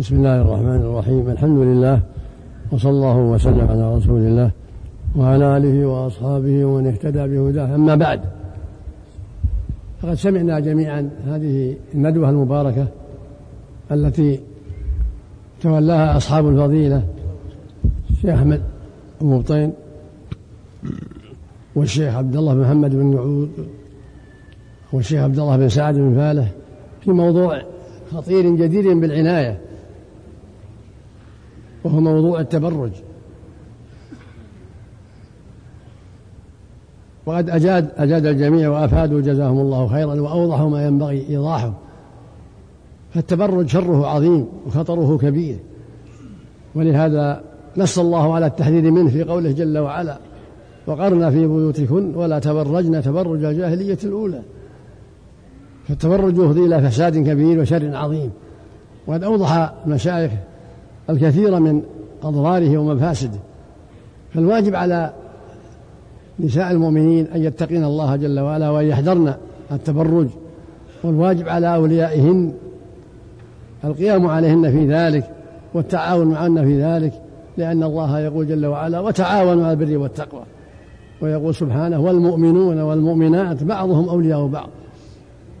بسم الله الرحمن الرحيم. الحمد لله وصلى الله وسلم على رسول الله وعلى آله وأصحابه ومن اهتدى بهداه. أما بعد فقد سمعنا جميعا هذه الندوة المباركة التي تولاها أصحاب الفضيلة الشيخ أحمد مبطين والشيخ عبد الله بن محمد بن نعود والشيخ عبد الله بن سعد بن فالح في موضوع خطير جدير بالعناية. وهو موضوع التبرج. وقد أجاد أجاد الجميع وأفادوا جزاهم الله خيرا وأوضحوا ما ينبغي إيضاحه. فالتبرج شره عظيم وخطره كبير. ولهذا نص الله على التحذير منه في قوله جل وعلا وقرنا في بيوتكن ولا تبرجن تبرج الجاهلية الأولى. فالتبرج يفضي إلى فساد كبير وشر عظيم. وقد أوضح المشايخ الكثير من أضراره ومفاسده. فالواجب على نساء المؤمنين أن يتقين الله جل وعلا وأن يحذرن التبرج. والواجب على أوليائهن القيام عليهن في ذلك والتعاون معهن في ذلك لأن الله يقول جل وعلا وتعاونوا على البر والتقوى ويقول سبحانه والمؤمنون والمؤمنات بعضهم أولياء بعض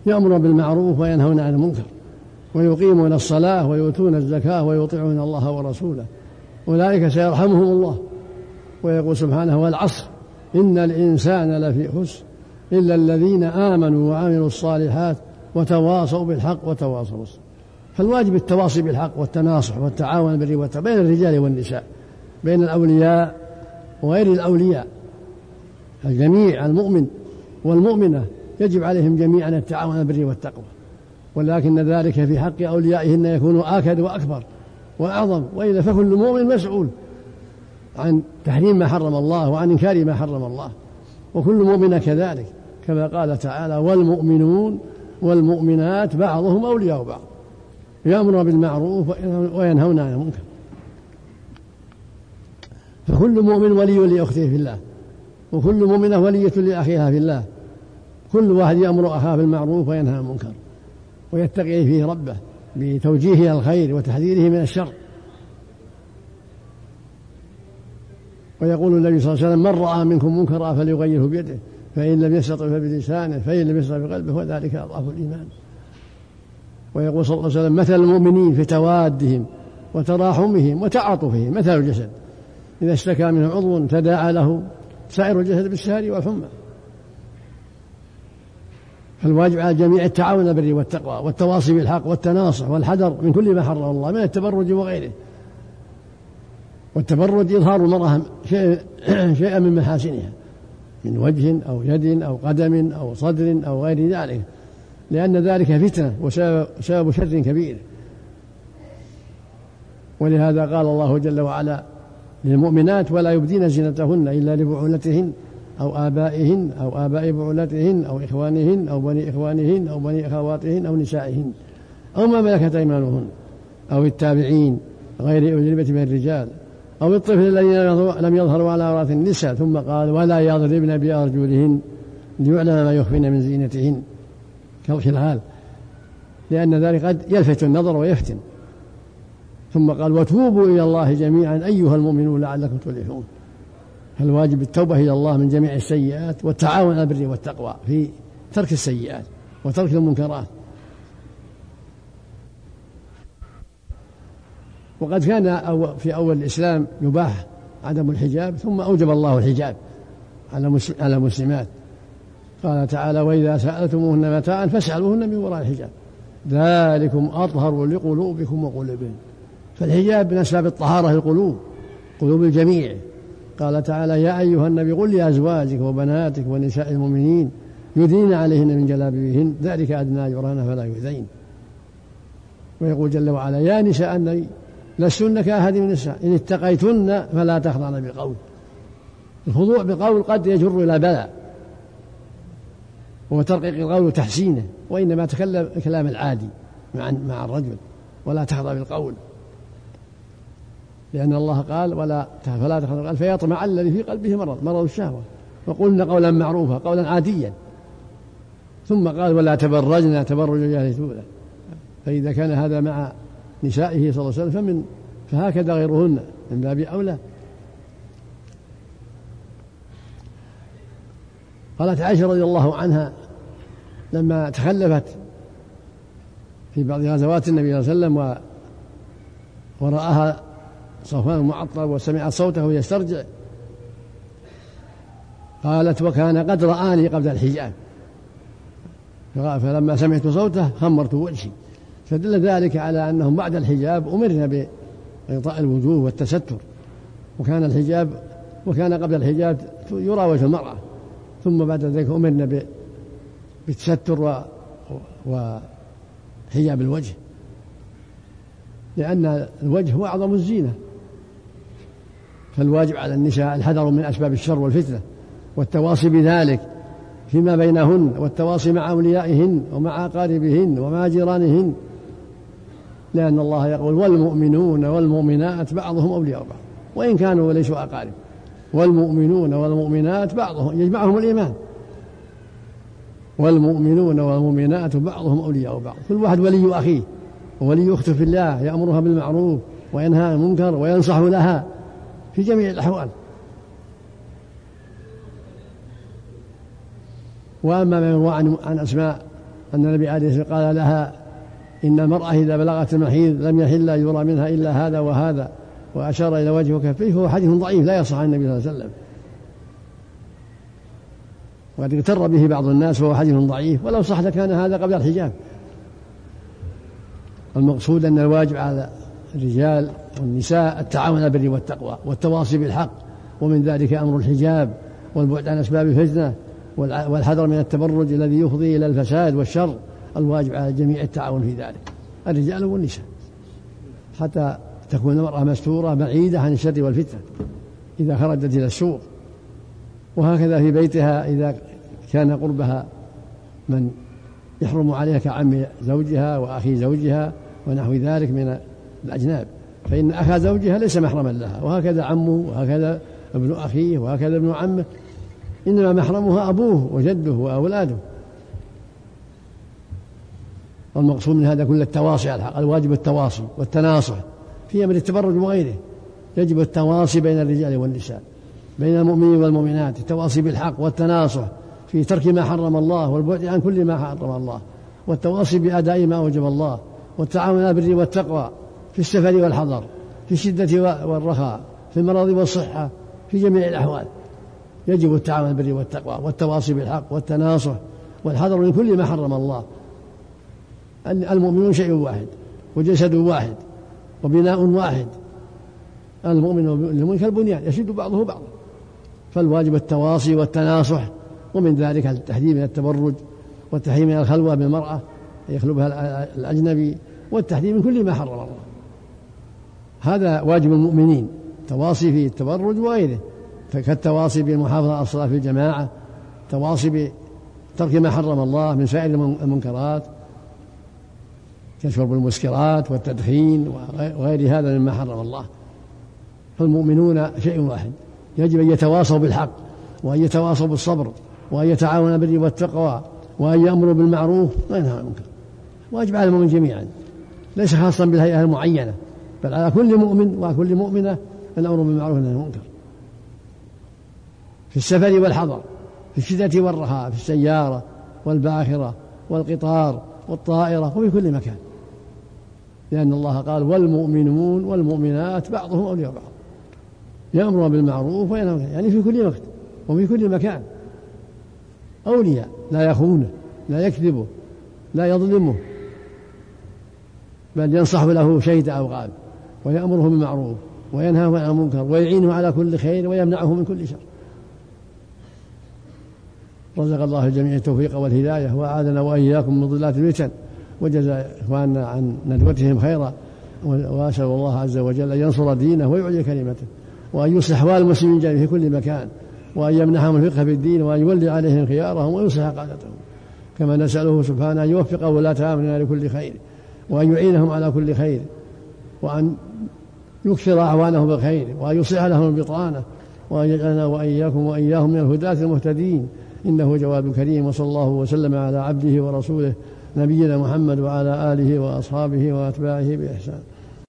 يأمر بالمعروف وينهون عن المنكر ويقيمون الصلاة ويؤتون الزكاة ويطيعون الله ورسوله. أولئك سيرحمهم الله. ويقول سبحانه والعصر إن الإنسان لفي خسر إلا الذين آمنوا وعملوا الصالحات وتواصوا بالحق وتواصوا فالواجب التواصي بالحق والتناصح والتعاون بالبر بين الرجال والنساء بين الأولياء وغير الأولياء. الجميع المؤمن والمؤمنة يجب عليهم جميعا التعاون بالبر والتقوى. ولكن ذلك في حق أوليائهن يكون آكد وأكبر وأعظم وإلا فكل مؤمن مسؤول عن تحريم ما حرم الله وعن إنكار ما حرم الله وكل مؤمن كذلك كما قال تعالى والمؤمنون والمؤمنات بعضهم أولياء بعض يأمر بالمعروف وينهون عن المنكر. فكل مؤمن ولي لأخته في الله وكل مؤمنة ولية لأخيها في الله كل واحد يأمر أخاه بالمعروف وينهى عن المنكر. ويتقي فيه ربه بتوجيهه الخير وتحذيره من الشر. ويقول النبي صلى الله عليه وسلم من رأى منكم منكرا فليغيره بيده فإن لم يستطع فبلسانه فإن لم يستطع بقلبه وذلك أضعف الإيمان. ويقول صلى الله عليه وسلم مثل المؤمنين في توادهم وتراحمهم وتعاطفهم مثل الجسد إذا اشتكى منه عضو تداعى له سائر الجسد بالسهر والحمى. فالواجب على الجميع التعاون بالبر والتقوى والتواصي بالحق والتناصح والحذر من كل ما حرم الله من التبرج وغيره. والتبرج إظهار المرأة شيئا من محاسنها من وجه أو يد أو قدم أو صدر أو غير ذلك لأن ذلك فتنة وسبب شر كبير. ولهذا قال الله جل وعلا للمؤمنات ولا يبدين زينتهن إلا لبعولتهن. أو آبائهن أو آباء بعولتهن أو إخوانهن أو بني إخوانهن أو بني أخواتهن أو نسائهن. أو ما ملكت أيمانهن أو التابعين غير أجنبة من الرجال أو الطفل الذين لم يظهروا على عورات النساء ثم قال ولا يضربن بأرجلهن ليعلم ما يخفين من زينتهن. كالخلال لأن ذلك قد يلفت النظر ويفتن. ثم قال وتوبوا إلى الله جميعا أيها المؤمنون لعلكم تفلحون. فالواجب التوبة إلى الله من جميع السيئات والتعاون على البر والتقوى في ترك السيئات وترك المنكرات. وقد كان في أول الإسلام يباح عدم الحجاب ثم أوجب الله الحجاب على المسلمات. قال تعالى وإذا سألتموهن متاعا فاسألوهن من وراء الحجاب. ذلكم أطهر لقلوبكم وقلوبهم. فالحجاب من أسباب الطهارة القلوب قلوب الجميع. قال تعالى يا أيها النبي قل لأزواجك وبناتك ونساء المؤمنين يدين عليهن من جلابيبهن ذلك أدنى يرانا فلا يؤذين. ويقول جل وعلا يا نساء النبي لستن كأحد من النساء إن اتقيتن فلا تخضعن بقول. الخضوع بقول قد يجر إلى بلاء. وترقيق القول تحسينه وإنما تكلم الكلام العادي مع مع الرجل ولا تخضع بالقول. لأن الله قال ولا فلا تخضع بالقول فيطمع الذي في قلبه مرض مرض الشهوة. وقلنا قولا معروفا قولا عاديا. ثم قال ولا تبرجنا تبرج الجاهلية الأولى فإذا كان هذا مع نسائه صلى الله عليه وسلم فمن فهكذا غيرهن من باب أولى. قالت عائشة رضي الله عنها لما تخلفت في بعض غزوات النبي صلى الله عليه وسلم ورآها صفوان المعطل وسمعت صوته يسترجع. قالت وكان قد رآني قبل الحجاب. فلما سمعت صوته خمرت وجهي. فدل ذلك على أنهم بعد الحجاب أمرنا بغطاء الوجوه والتستر. وكان الحجاب وكان قبل الحجاب يرى وجه المرأة. ثم بعد ذلك أمرنا بالتستر. وحجاب الوجه. لأن الوجه هو أعظم الزينة. فالواجب على النساء الحذر من أسباب الشر والفتنة والتواصي بذلك فيما بينهن والتواصي مع أوليائهن ومع أقاربهن ومع جيرانهن لأن الله يقول والمؤمنون والمؤمنات بعضهم أولياء بعض وإن كانوا ليسوا أقارب والمؤمنون والمؤمنات بعضهم يجمعهم الإيمان. والمؤمنون والمؤمنات بعضهم أولياء بعض كل واحد ولي أخيه وولي أخته في الله يأمرها بالمعروف وينهى عن المنكر وينصح لها. في جميع الأحوال. وأما ما يروى عن أسماء أن النبي عليه الصلاة والسلام قال لها إن المرأة إذا بلغت المحيض لم يحل يرى منها إلا هذا وهذا وأشار إلى وجهه وكفيه فهو حديث ضعيف لا يصح عن النبي صلى الله عليه وسلم. وقد اغتر به بعض الناس وهو حديث ضعيف ولو صح لكان هذا قبل الحجاب. المقصود أن الواجب على الرجال والنساء التعاون على البر والتقوى والتواصي بالحق ومن ذلك أمر الحجاب والبعد عن أسباب الفتنة والحذر من التبرج الذي يفضي إلى الفساد والشر الواجب على الجميع التعاون في ذلك الرجال والنساء. حتى تكون المرأة مستورة بعيدة عن الشر والفتنة إذا خرجت إلى السوق. وهكذا في بيتها إذا كان قربها من يحرم عليها كعم زوجها وأخي زوجها ونحو ذلك من الأجناب. فإن أخا زوجها ليس محرما لها. وهكذا عمه وهكذا ابن أخيه وهكذا ابن عمه. إنما محرمها أبوه وجده وأولاده. والمقصود من هذا كل التواصي على الحق الواجب التواصي والتناصح في أمر التبرج وغيره يجب التواصي بين الرجال والنساء بين المؤمنين والمؤمنات التواصي بالحق والتناصح في ترك ما حرم الله والبعد عن كل ما حرم الله والتواصي بأداء ما أوجب الله والتعاون على البر والتقوى. في السفر والحضر في الشدة والرخاء في المرض والصحة في جميع الأحوال. يجب التعاون على البر والتقوى والتواصي بالحق والتناصح والحذر من كل ما حرم الله. المؤمنون شيء واحد وجسد واحد وبناء واحد. المؤمن والمؤمن كالبنيان يشد بعضه بعضا. فالواجب التواصي والتناصح ومن ذلك التحذير من التبرج والتحذير من الخلوة بالمرأة يخلبها الأجنبي والتحذير من كل ما حرم الله. هذا واجب المؤمنين تواصي في التبرج وغيره. كالتواصي بالمحافظة على الصلاة في الجماعة تواصي بترك ما حرم الله من سائر المنكرات كشرب المسكرات والتدخين وغير هذا مما حرم الله. فالمؤمنون شيء واحد. يجب أن يتواصوا بالحق وأن يتواصوا بالصبر وأن يتعاونوا بالبر والتقوى وأن يأمروا بالمعروف وينهوا عن المنكر. واجب على المؤمن جميعا ليس خاصا بالهيئة المعينة. بل على كل مؤمن وعلى كل مؤمنة الأمر بالمعروف والنهي عن المنكر. في السفر والحضر في الشدة والرخاء في السيارة والباخرة والقطار والطائرة وفي كل مكان. لأن الله قال والمؤمنون والمؤمنات بعضهم أولياء بعض يأمرون بالمعروف وينهون يعني في كل وقت وفي كل مكان. أولياء لا يخونه لا يكذبه لا يظلمه بل ينصح له شيد أو غاب. ويأمره بالمعروف وينهاه عن المنكر ويعينه على كل خير ويمنعه من كل شر. رزق الله الجميع التوفيق والهداية وأعاذنا وإياكم من ظلات الفتن وجزى إخواننا عن ندوتهم خيرا وأسأل الله عز وجل أن ينصر دينه ويعلي كلمته وأن يصلح أحوال المسلمين في كل مكان وأن يمنحهم الفقه في الدين وأن يولي عليهم خيارهم ويصلح قادتهم كما نسأله سبحانه أن يوفق ولاة أمرنا لكل خير وأن يعينهم على كل خير وأن يكثر أعوانه بالخير وأن يصلح لهم البطانة وأن يجعلنا وإياكم وإياهم من الهداة المهتدين. إنه جواد كريم وصلى الله وسلم على عبده ورسوله نبينا محمد وعلى آله وأصحابه وأتباعه بإحسان.